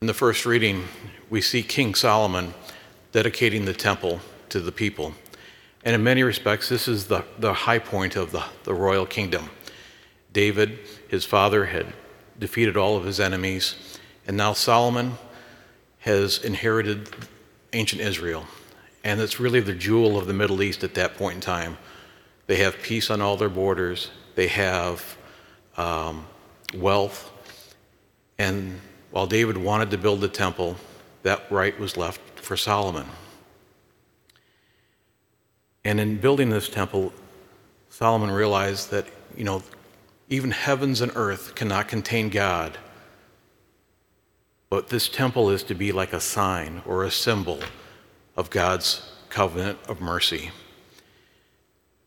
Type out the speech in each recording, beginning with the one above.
In the first reading, we see King Solomon dedicating the temple to the people. And in many respects, this is the, the high point of the, the royal kingdom. David, his father, had defeated all of his enemies, and now Solomon has inherited ancient Israel. And it's really the jewel of the Middle East at that point in time. They have peace on all their borders, they have um, wealth. And while David wanted to build the temple, that right was left for Solomon. And in building this temple, Solomon realized that, you know, even heavens and earth cannot contain God. But this temple is to be like a sign or a symbol of God's covenant of mercy.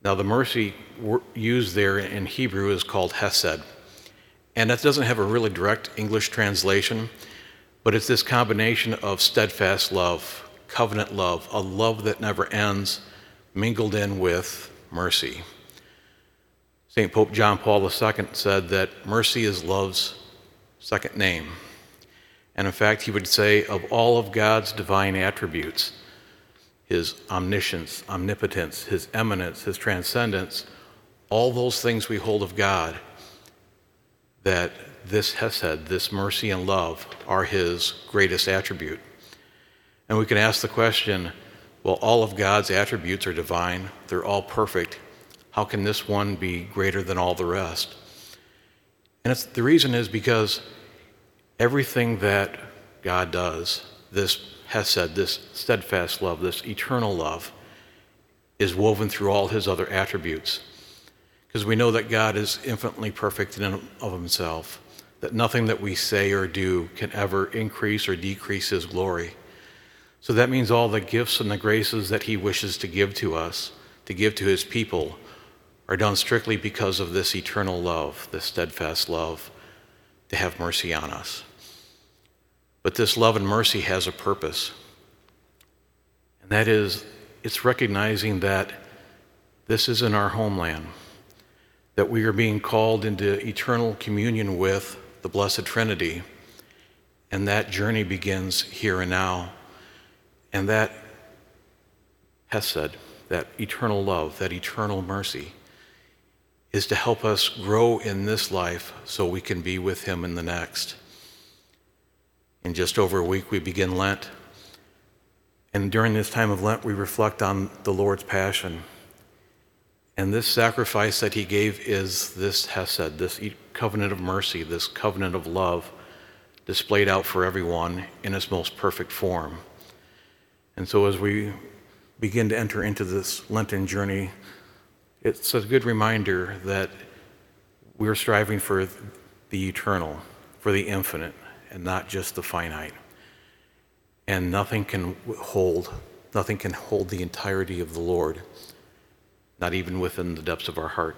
Now, the mercy used there in Hebrew is called hesed. And that doesn't have a really direct English translation, but it's this combination of steadfast love, covenant love, a love that never ends, mingled in with mercy. St. Pope John Paul II said that mercy is love's second name. And in fact, he would say of all of God's divine attributes, his omniscience, omnipotence, his eminence, his transcendence, all those things we hold of God, that this Hesed, this mercy and love, are his greatest attribute. And we can ask the question well, all of God's attributes are divine, they're all perfect. How can this one be greater than all the rest? And the reason is because everything that God does, this Hesed, this steadfast love, this eternal love, is woven through all his other attributes. Because we know that God is infinitely perfect in and of himself, that nothing that we say or do can ever increase or decrease his glory. So that means all the gifts and the graces that he wishes to give to us, to give to his people, are done strictly because of this eternal love, this steadfast love, to have mercy on us. But this love and mercy has a purpose, and that is it's recognizing that this is in our homeland, that we are being called into eternal communion with the Blessed Trinity, and that journey begins here and now and that Hesed, that eternal love, that eternal mercy, is to help us grow in this life so we can be with Him in the next. In just over a week, we begin Lent. And during this time of Lent, we reflect on the Lord's Passion. And this sacrifice that He gave is this Hesed, this covenant of mercy, this covenant of love displayed out for everyone in its most perfect form. And so as we begin to enter into this Lenten journey, it's a good reminder that we're striving for the eternal, for the infinite, and not just the finite. And nothing can hold, nothing can hold the entirety of the Lord, not even within the depths of our heart.